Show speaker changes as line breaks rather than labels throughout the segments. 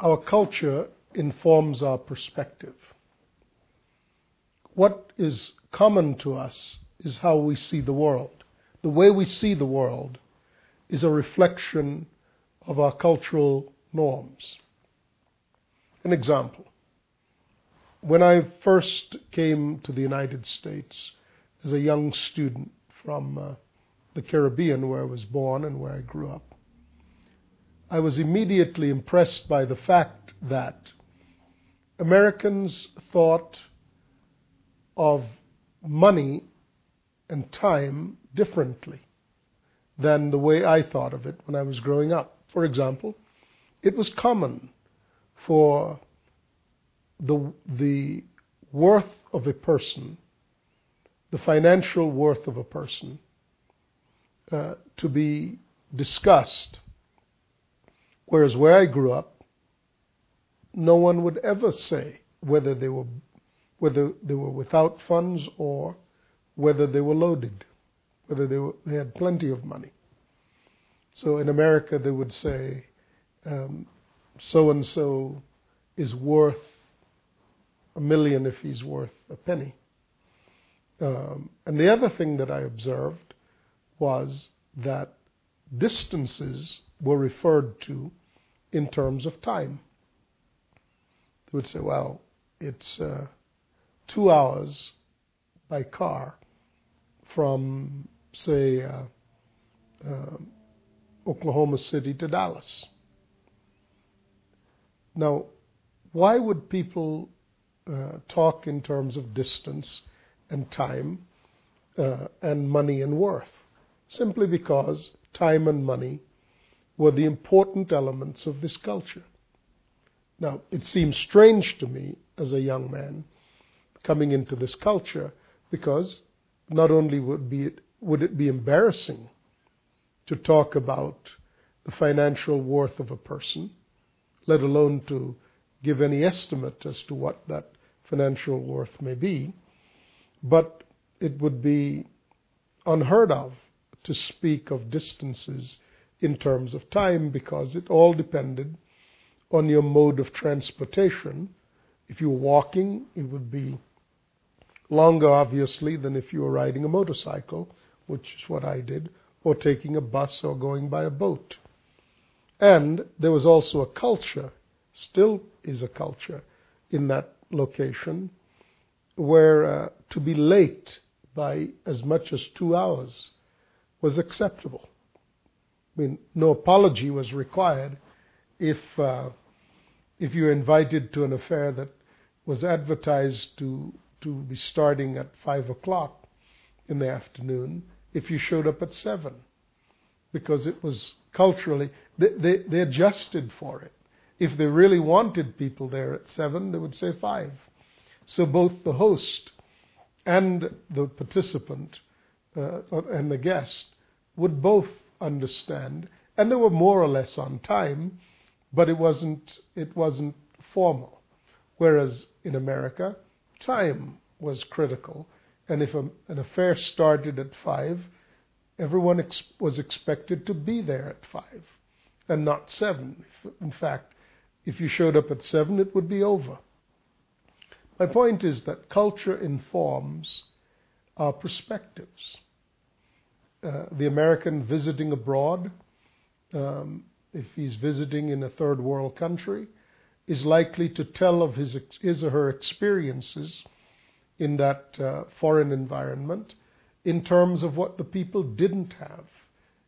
our culture informs our perspective. What is common to us is how we see the world. The way we see the world is a reflection of our cultural norms. An example. When I first came to the United States as a young student from uh, the Caribbean, where I was born and where I grew up, I was immediately impressed by the fact that Americans thought of money and time differently than the way I thought of it when I was growing up. For example, it was common for the, the worth of a person, the financial worth of a person, uh, to be discussed Whereas where I grew up, no one would ever say whether they were whether they were without funds or whether they were loaded, whether they, were, they had plenty of money. So in America, they would say, so and so is worth a million if he's worth a penny. Um, and the other thing that I observed was that distances were referred to in terms of time. They would say, well, it's uh, two hours by car from, say, uh, uh, Oklahoma City to Dallas. Now, why would people uh, talk in terms of distance and time uh, and money and worth? Simply because time and money were the important elements of this culture. Now, it seems strange to me as a young man coming into this culture because not only would, be, it, would it be embarrassing to talk about the financial worth of a person, let alone to give any estimate as to what that financial worth may be, but it would be unheard of to speak of distances in terms of time because it all depended on your mode of transportation. If you were walking, it would be longer, obviously, than if you were riding a motorcycle, which is what I did, or taking a bus or going by a boat. And there was also a culture, still is a culture, in that location where uh, to be late by as much as two hours was acceptable. I mean, no apology was required if uh, if you were invited to an affair that was advertised to to be starting at five o'clock in the afternoon. If you showed up at seven, because it was culturally they, they, they adjusted for it. If they really wanted people there at seven, they would say five. So both the host and the participant uh, and the guest would both understand, and they were more or less on time, but it wasn't it wasn't formal. Whereas in America, time was critical, and if a, an affair started at five, everyone ex- was expected to be there at five, and not seven. In fact, if you showed up at seven, it would be over. My point is that culture informs our perspectives. Uh, the American visiting abroad, um, if he's visiting in a third world country, is likely to tell of his, his or her experiences in that uh, foreign environment in terms of what the people didn't have,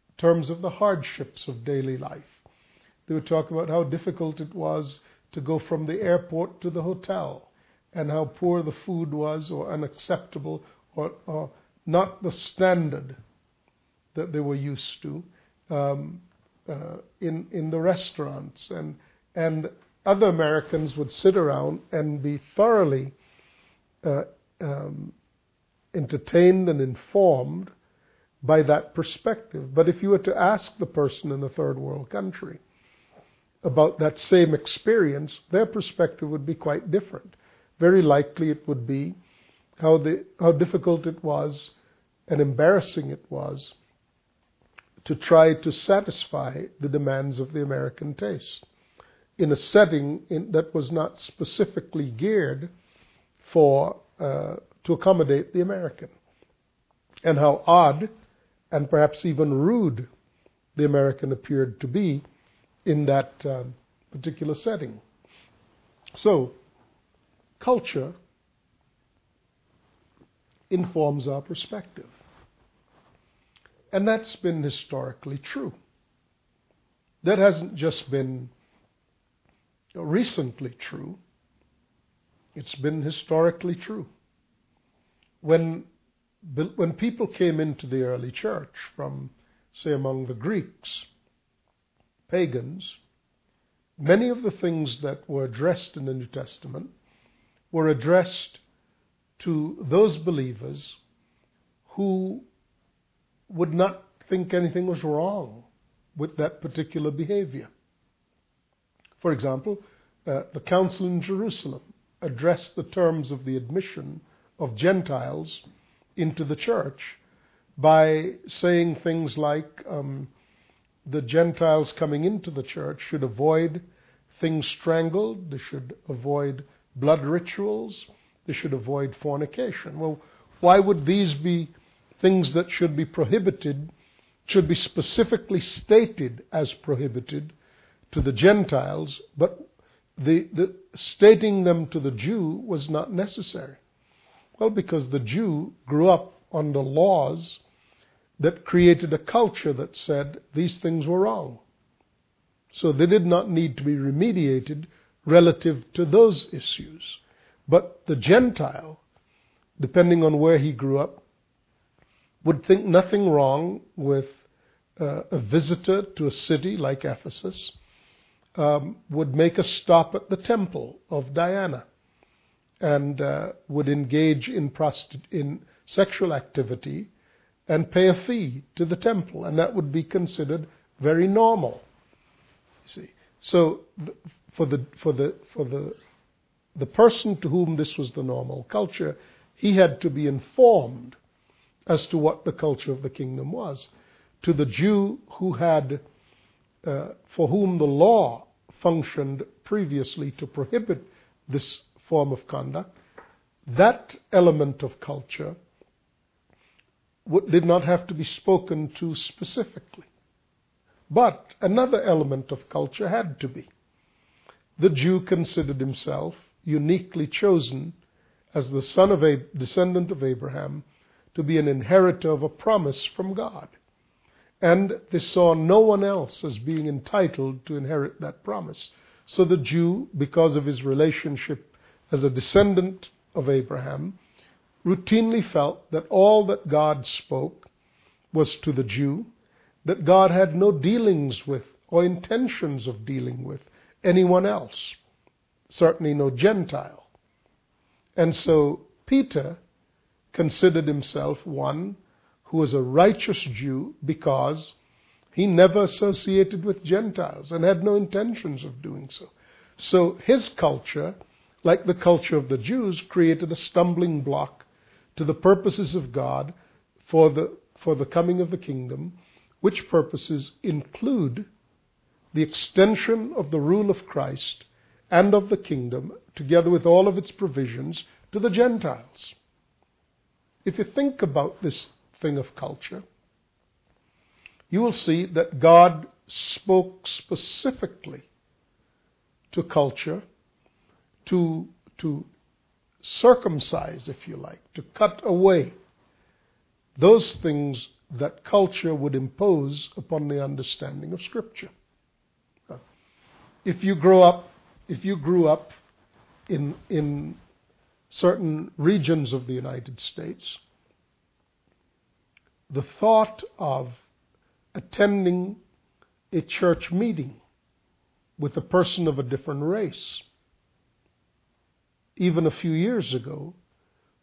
in terms of the hardships of daily life. They would talk about how difficult it was to go from the airport to the hotel and how poor the food was or unacceptable or, or not the standard that they were used to um, uh, in in the restaurants, and and other Americans would sit around and be thoroughly uh, um, entertained and informed by that perspective. But if you were to ask the person in the third world country about that same experience, their perspective would be quite different. Very likely it would be how the how difficult it was and embarrassing it was to try to satisfy the demands of the American taste. in a setting in, that was not specifically geared for uh, to accommodate the American, and how odd and perhaps even rude the American appeared to be in that uh, particular setting. So, culture informs our perspective. And that's been historically true. That hasn't just been recently true, it's been historically true. When, when people came into the early church from, say, among the Greeks, pagans, many of the things that were addressed in the New Testament were addressed to those believers who would not think anything was wrong with that particular behavior. For example, uh, the Council in Jerusalem addressed the terms of the admission of Gentiles into the church by saying things like um, the Gentiles coming into the church should avoid things strangled, they should avoid blood rituals, they should avoid fornication. Well, why would these be things that should be prohibited, should be specifically stated as prohibited to the Gentiles, but the, the stating them to the Jew was not necessary? Well, because the Jew grew up under laws that created a culture that said these things were wrong. So they did not need to be remediated relative to those issues. But the Gentile, depending on where he grew up, would think nothing wrong with uh, a visitor to a city like Ephesus, um, would make a stop at the temple of Diana and uh, would engage in, prosti- in sexual activity and pay a fee to the temple, and that would be considered very normal. You see, so for the for the for the the person to whom this was the normal culture, he had to be informed as to what the culture of the kingdom was. To the Jew who had, uh, for whom the law functioned previously to prohibit this form of conduct, that element of culture did not have to be spoken to specifically. But another element of culture had to be. The Jew considered himself uniquely chosen as the son of a descendant of Abraham to be an inheritor of a promise from God. And they saw no one else as being entitled to inherit that promise. So the Jew, because of his relationship as a descendant of Abraham, routinely felt that all that God spoke was to the Jew, that God had no dealings with or intentions of dealing with anyone else, certainly no Gentile. And so Peter considered himself one who was a righteous Jew because he never associated with Gentiles and had no intentions of doing so. So his culture, like the culture of the Jews, created a stumbling block to the purposes of God for the, for the coming of the kingdom, which purposes include the extension of the rule of Christ and of the kingdom, together with all of its provisions, to the Gentiles. If you think about this thing of culture, you will see that God spoke specifically to culture to, to circumcise, if you like, to cut away those things that culture would impose upon the understanding of Scripture. If you grow up, if you grew up in, in certain regions of the United States, the thought of attending a church meeting with a person of a different race even a few years ago,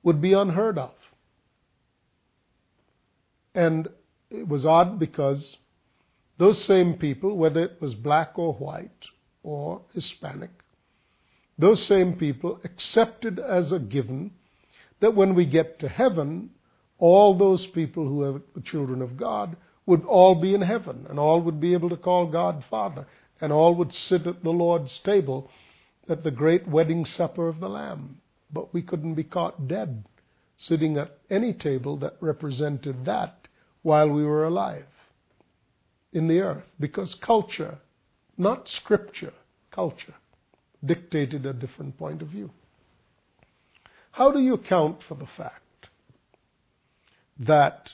would be unheard of. And it was odd because those same people, whether it was black or white or Hispanic, those same people accepted as a given that when we get to heaven, all those people who are the children of God would all be in heaven and all would be able to call God Father. and all would sit at the Lord's table at the great wedding supper of the Lamb. But we couldn't be caught dead sitting at any table that represented that while we were alive in the earth because culture, not scripture, culture, dictated a different point of view. How do you account for the fact that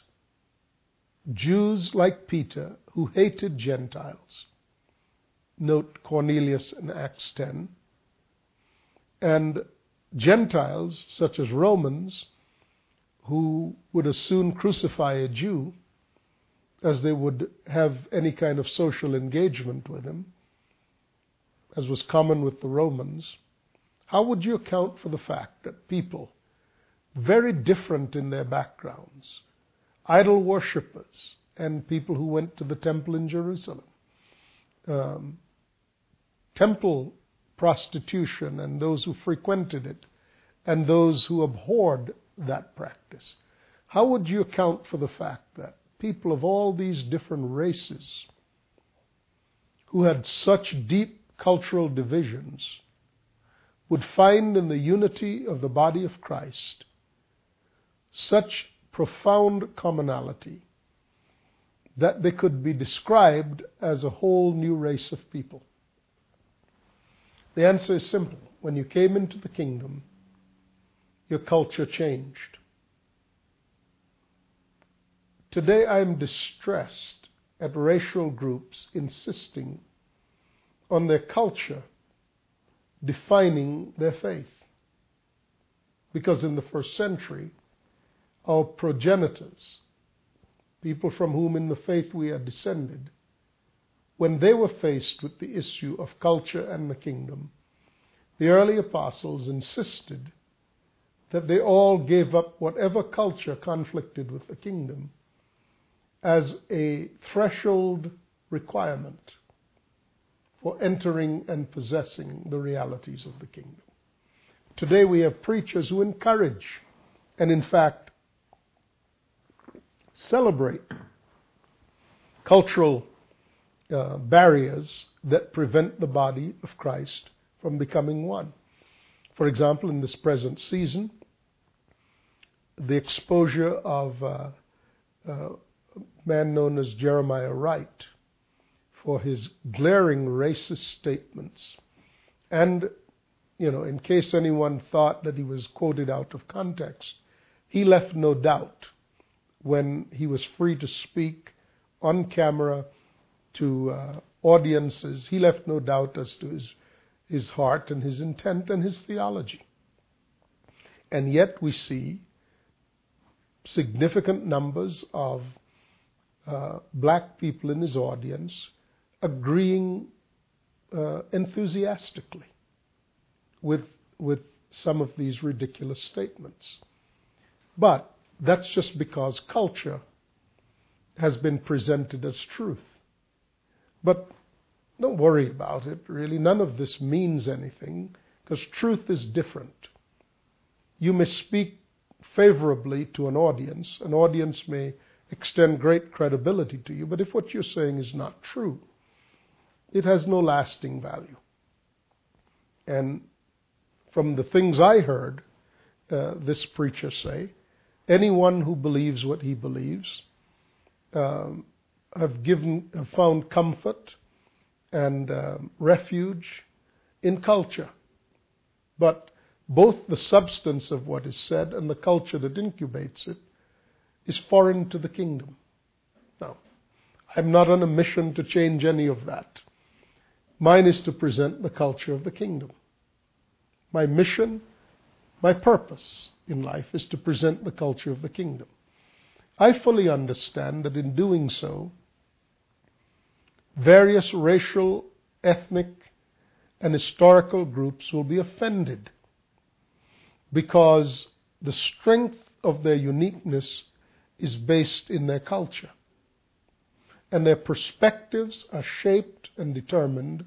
Jews like Peter, who hated Gentiles, note Cornelius in Acts 10, and Gentiles, such as Romans, who would as soon crucify a Jew as they would have any kind of social engagement with him, as was common with the Romans, how would you account for the fact that people, very different in their backgrounds, idol worshippers, and people who went to the temple in Jerusalem, um, temple prostitution and those who frequented it, and those who abhorred that practice. How would you account for the fact that people of all these different races who had such deep cultural divisions would find in the unity of the body of Christ such profound commonality that they could be described as a whole new race of people? The answer is simple. When you came into the kingdom, your culture changed. Today I am distressed at racial groups insisting on their culture defining their faith. Because in the first century, our progenitors, people from whom in the faith we are descended, when they were faced with the issue of culture and the kingdom, the early apostles insisted that they all gave up whatever culture conflicted with the kingdom as a threshold requirement for entering and possessing the realities of the kingdom. Today we have preachers who encourage and, in fact, celebrate cultural uh, barriers that prevent the body of Christ from becoming one. For example, in this present season, the exposure of uh, uh, a man known as Jeremiah Wright for his glaring racist statements. And, you know, in case anyone thought that he was quoted out of context, he left no doubt when he was free to speak on camera to uh, audiences. He left no doubt as to his, his heart and his intent and his theology. And yet we see significant numbers of uh, black people in his audience agreeing uh, enthusiastically with, with some of these ridiculous statements. But that's just because culture has been presented as truth. But don't worry about it, really. None of this means anything because truth is different. You may speak favorably to an audience. An audience may extend great credibility to you, but if what you're saying is not true, it has no lasting value. And from the things I heard uh, this preacher say, anyone who believes what he believes um, have given have found comfort and um, refuge in culture. But both the substance of what is said and the culture that incubates it is foreign to the kingdom. Now, I'm not on a mission to change any of that. Mine is to present the culture of the kingdom. My mission, my purpose in life is to present the culture of the kingdom. I fully understand that in doing so, various racial, ethnic, and historical groups will be offended because the strength of their uniqueness is based in their culture. And their perspectives are shaped and determined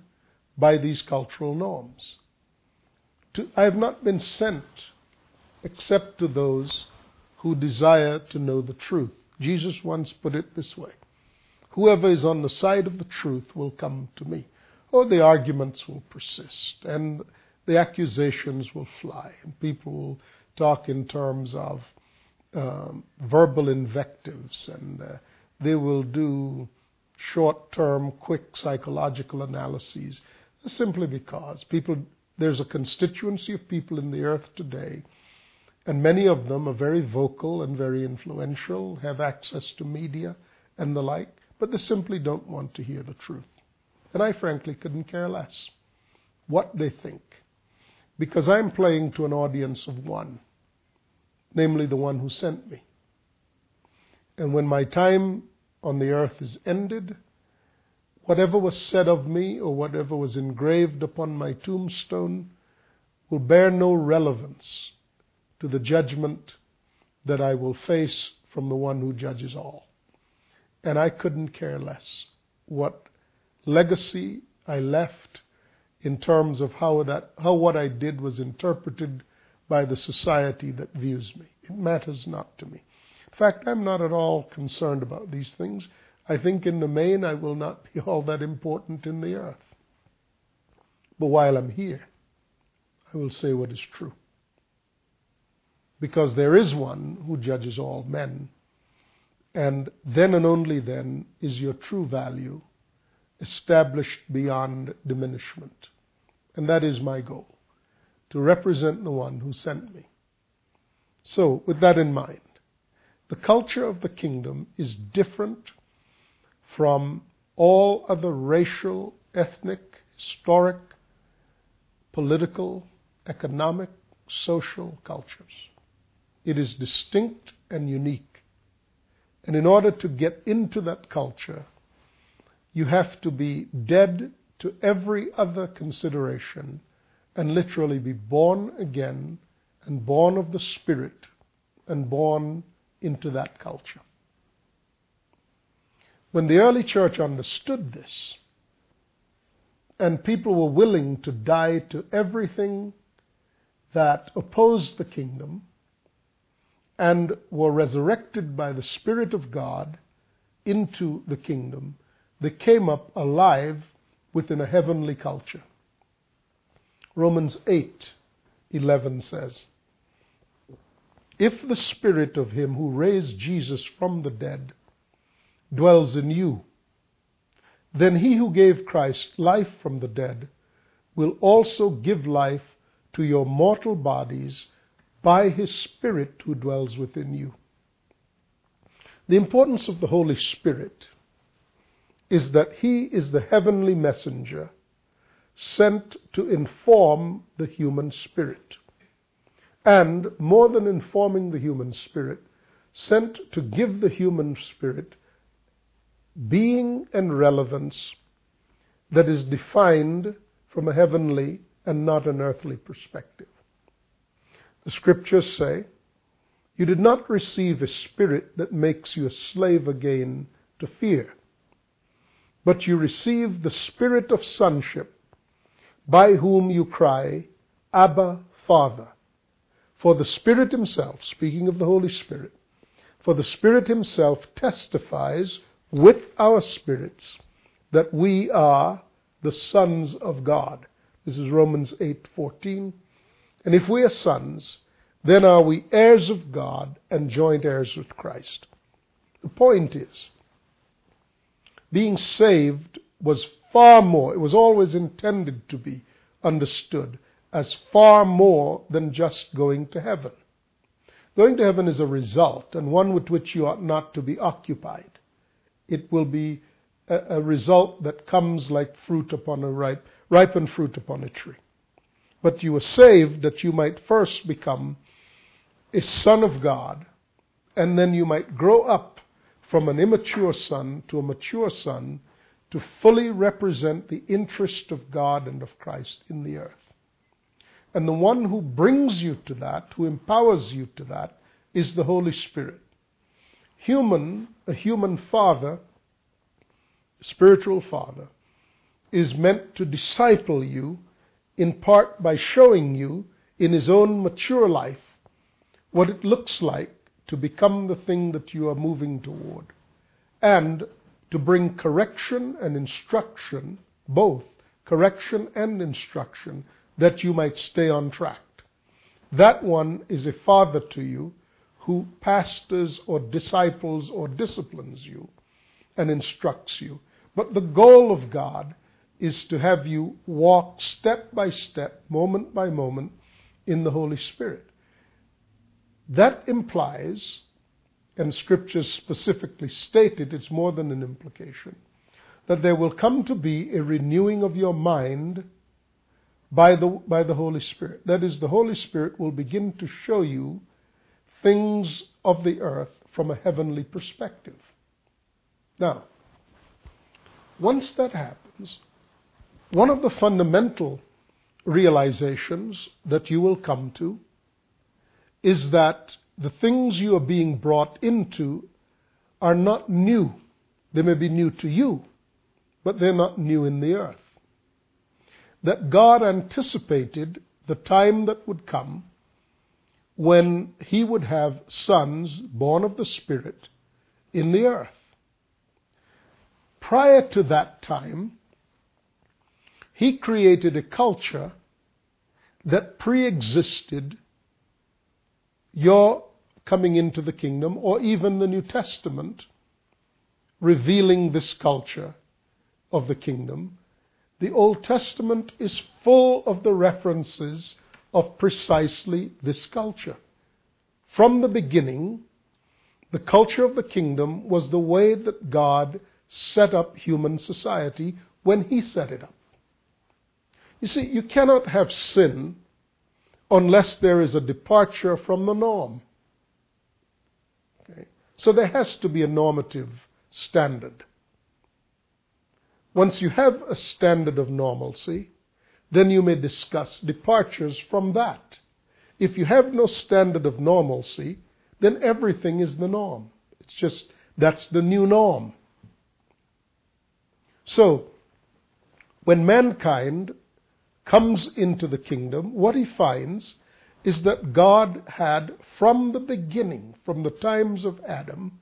by these cultural norms. To, I have not been sent except to those who desire to know the truth. Jesus once put it this way Whoever is on the side of the truth will come to me. or the arguments will persist and the accusations will fly, and people will talk in terms of um, verbal invectives, and uh, they will do short term, quick psychological analyses simply because people, there's a constituency of people in the earth today, and many of them are very vocal and very influential, have access to media and the like, but they simply don't want to hear the truth. And I frankly couldn't care less what they think, because I'm playing to an audience of one, namely the one who sent me. And when my time on the earth is ended, whatever was said of me or whatever was engraved upon my tombstone will bear no relevance to the judgment that I will face from the one who judges all. And I couldn't care less what legacy I left in terms of how that how what I did was interpreted by the society that views me. It matters not to me. In fact, I'm not at all concerned about these things. I think in the main I will not be all that important in the earth. But while I'm here, I will say what is true. Because there is one who judges all men. And then and only then is your true value established beyond diminishment. And that is my goal to represent the one who sent me. So, with that in mind, the culture of the kingdom is different from all other racial, ethnic, historic, political, economic, social cultures. It is distinct and unique. And in order to get into that culture, you have to be dead to every other consideration and literally be born again and born of the Spirit and born into that culture. When the early church understood this, and people were willing to die to everything that opposed the kingdom, and were resurrected by the Spirit of God into the kingdom, they came up alive within a heavenly culture. Romans 8:11 says, If the spirit of him who raised Jesus from the dead dwells in you, then he who gave Christ life from the dead will also give life to your mortal bodies by his Spirit who dwells within you. The importance of the Holy Spirit is that he is the heavenly messenger sent to inform the human spirit. And more than informing the human spirit, sent to give the human spirit being and relevance that is defined from a heavenly and not an earthly perspective. The scriptures say, You did not receive a spirit that makes you a slave again to fear, but you received the spirit of sonship, by whom you cry, Abba, Father. For the Spirit Himself, speaking of the Holy Spirit, for the Spirit Himself testifies with our spirits that we are the sons of God. This is Romans 8:14. And if we are sons, then are we heirs of God and joint heirs with Christ. The point is, being saved was far more, it was always intended to be understood as far more than just going to heaven. Going to heaven is a result, and one with which you ought not to be occupied it will be a, a result that comes like fruit upon a ripe, ripened fruit upon a tree. But you were saved that you might first become a son of God, and then you might grow up from an immature son to a mature son to fully represent the interest of God and of Christ in the earth. And the one who brings you to that, who empowers you to that, is the Holy Spirit. Human, a human father, spiritual father, is meant to disciple you in part by showing you in his own mature life what it looks like to become the thing that you are moving toward, and to bring correction and instruction both correction and instruction that you might stay on track. That one is a father to you who pastors or disciples or disciplines you and instructs you. But the goal of God is to have you walk step by step, moment by moment, in the Holy Spirit. That implies, and scriptures specifically state it, it's more than an implication, that there will come to be a renewing of your mind by the, by the Holy Spirit. That is, the Holy Spirit will begin to show you things of the earth from a heavenly perspective. Now, once that happens, one of the fundamental realizations that you will come to is that the things you are being brought into are not new. They may be new to you, but they're not new in the earth. That God anticipated the time that would come when He would have sons born of the Spirit in the earth. Prior to that time, He created a culture that pre existed your coming into the kingdom or even the New Testament revealing this culture of the kingdom. The Old Testament is full of the references of precisely this culture. From the beginning, the culture of the kingdom was the way that God set up human society when He set it up. You see, you cannot have sin unless there is a departure from the norm. Okay? So there has to be a normative standard. Once you have a standard of normalcy, then you may discuss departures from that. If you have no standard of normalcy, then everything is the norm. It's just that's the new norm. So, when mankind comes into the kingdom, what he finds is that God had, from the beginning, from the times of Adam,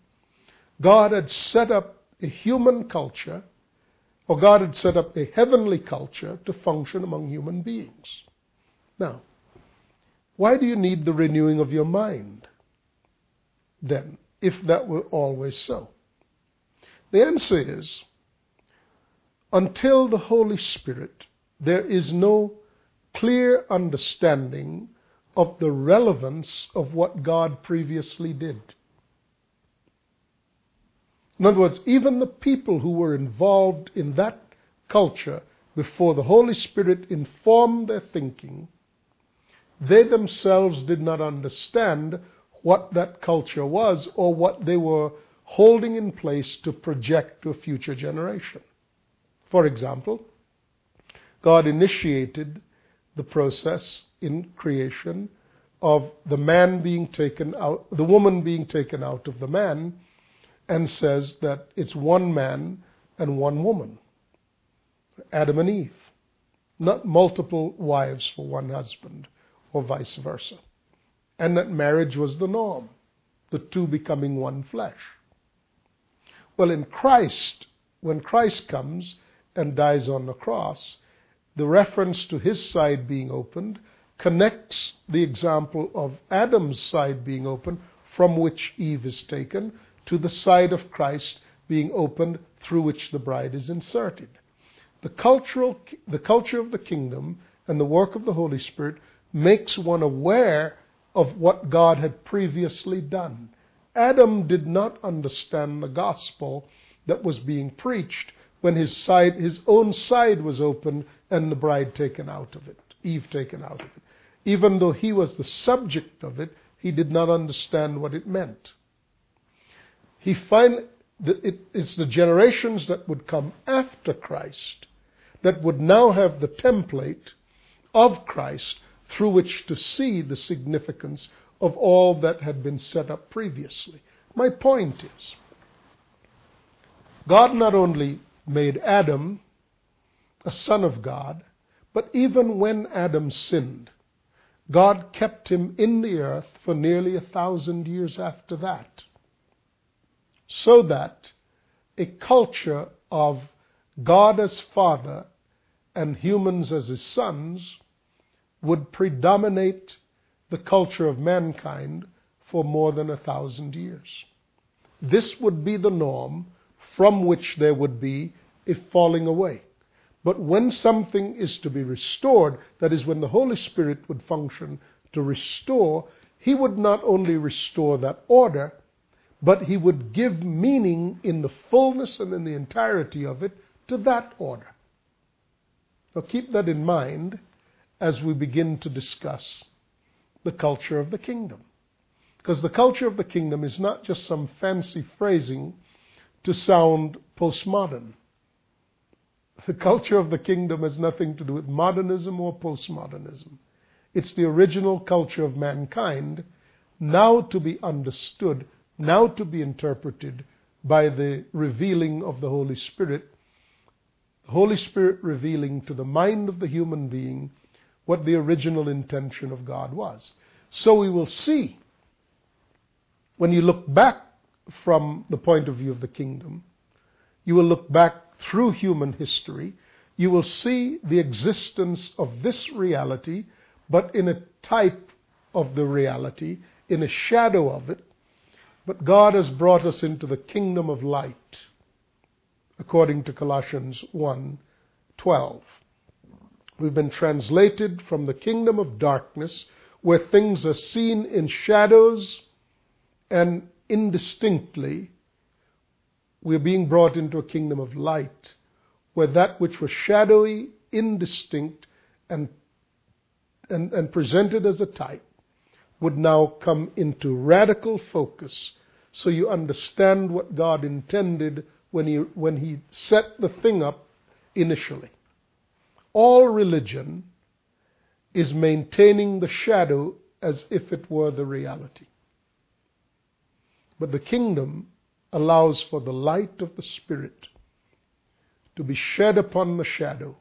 God had set up a human culture, or God had set up a heavenly culture to function among human beings. Now, why do you need the renewing of your mind then, if that were always so? The answer is until the Holy Spirit there is no clear understanding of the relevance of what God previously did. In other words, even the people who were involved in that culture before the Holy Spirit informed their thinking, they themselves did not understand what that culture was or what they were holding in place to project to a future generation. For example, God initiated the process in creation of the man being taken out, the woman being taken out of the man, and says that it's one man and one woman, Adam and Eve, not multiple wives for one husband, or vice versa. And that marriage was the norm, the two becoming one flesh. Well, in Christ, when Christ comes and dies on the cross, the reference to his side being opened connects the example of Adam's side being open, from which Eve is taken, to the side of Christ being opened, through which the bride is inserted. The, cultural, the culture of the kingdom and the work of the Holy Spirit makes one aware of what God had previously done. Adam did not understand the gospel that was being preached when his side, his own side was opened and the bride taken out of it, Eve taken out of it. Even though he was the subject of it, he did not understand what it meant. He that it's the generations that would come after Christ that would now have the template of Christ through which to see the significance of all that had been set up previously. My point is, God not only made Adam a son of God, but even when Adam sinned, God kept him in the earth for nearly a thousand years after that, so that a culture of God as Father and humans as his sons would predominate the culture of mankind for more than a thousand years. This would be the norm from which there would be a falling away. But when something is to be restored, that is, when the Holy Spirit would function to restore, He would not only restore that order, but He would give meaning in the fullness and in the entirety of it to that order. Now keep that in mind as we begin to discuss the culture of the kingdom. Because the culture of the kingdom is not just some fancy phrasing to sound postmodern. The culture of the kingdom has nothing to do with modernism or postmodernism. It's the original culture of mankind, now to be understood, now to be interpreted by the revealing of the Holy Spirit. The Holy Spirit revealing to the mind of the human being what the original intention of God was. So we will see, when you look back from the point of view of the kingdom, you will look back through human history, you will see the existence of this reality, but in a type of the reality, in a shadow of it. But God has brought us into the kingdom of light, according to Colossians 1 12. We've been translated from the kingdom of darkness, where things are seen in shadows and indistinctly, we're being brought into a kingdom of light where that which was shadowy, indistinct, and, and, and presented as a type would now come into radical focus so you understand what God intended when he, when he set the thing up initially. All religion is maintaining the shadow as if it were the reality. But the kingdom allows for the light of the Spirit to be shed upon the shadow,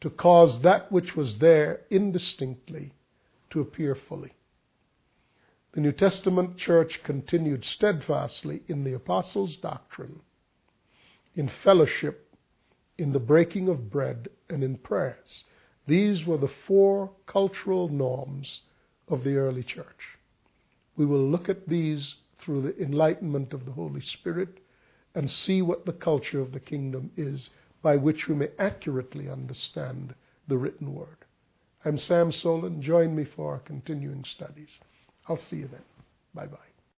to cause that which was there indistinctly to appear fully. The New Testament church continued steadfastly in the apostles' doctrine, in fellowship, in the breaking of bread, and in prayers. These were the four cultural norms of the early church. We will look at these through the enlightenment of the Holy Spirit and see what the culture of the kingdom is by which we may accurately understand the written word. I'm Sam Soleyn. Join me for our continuing studies. I'll see you then. Bye bye.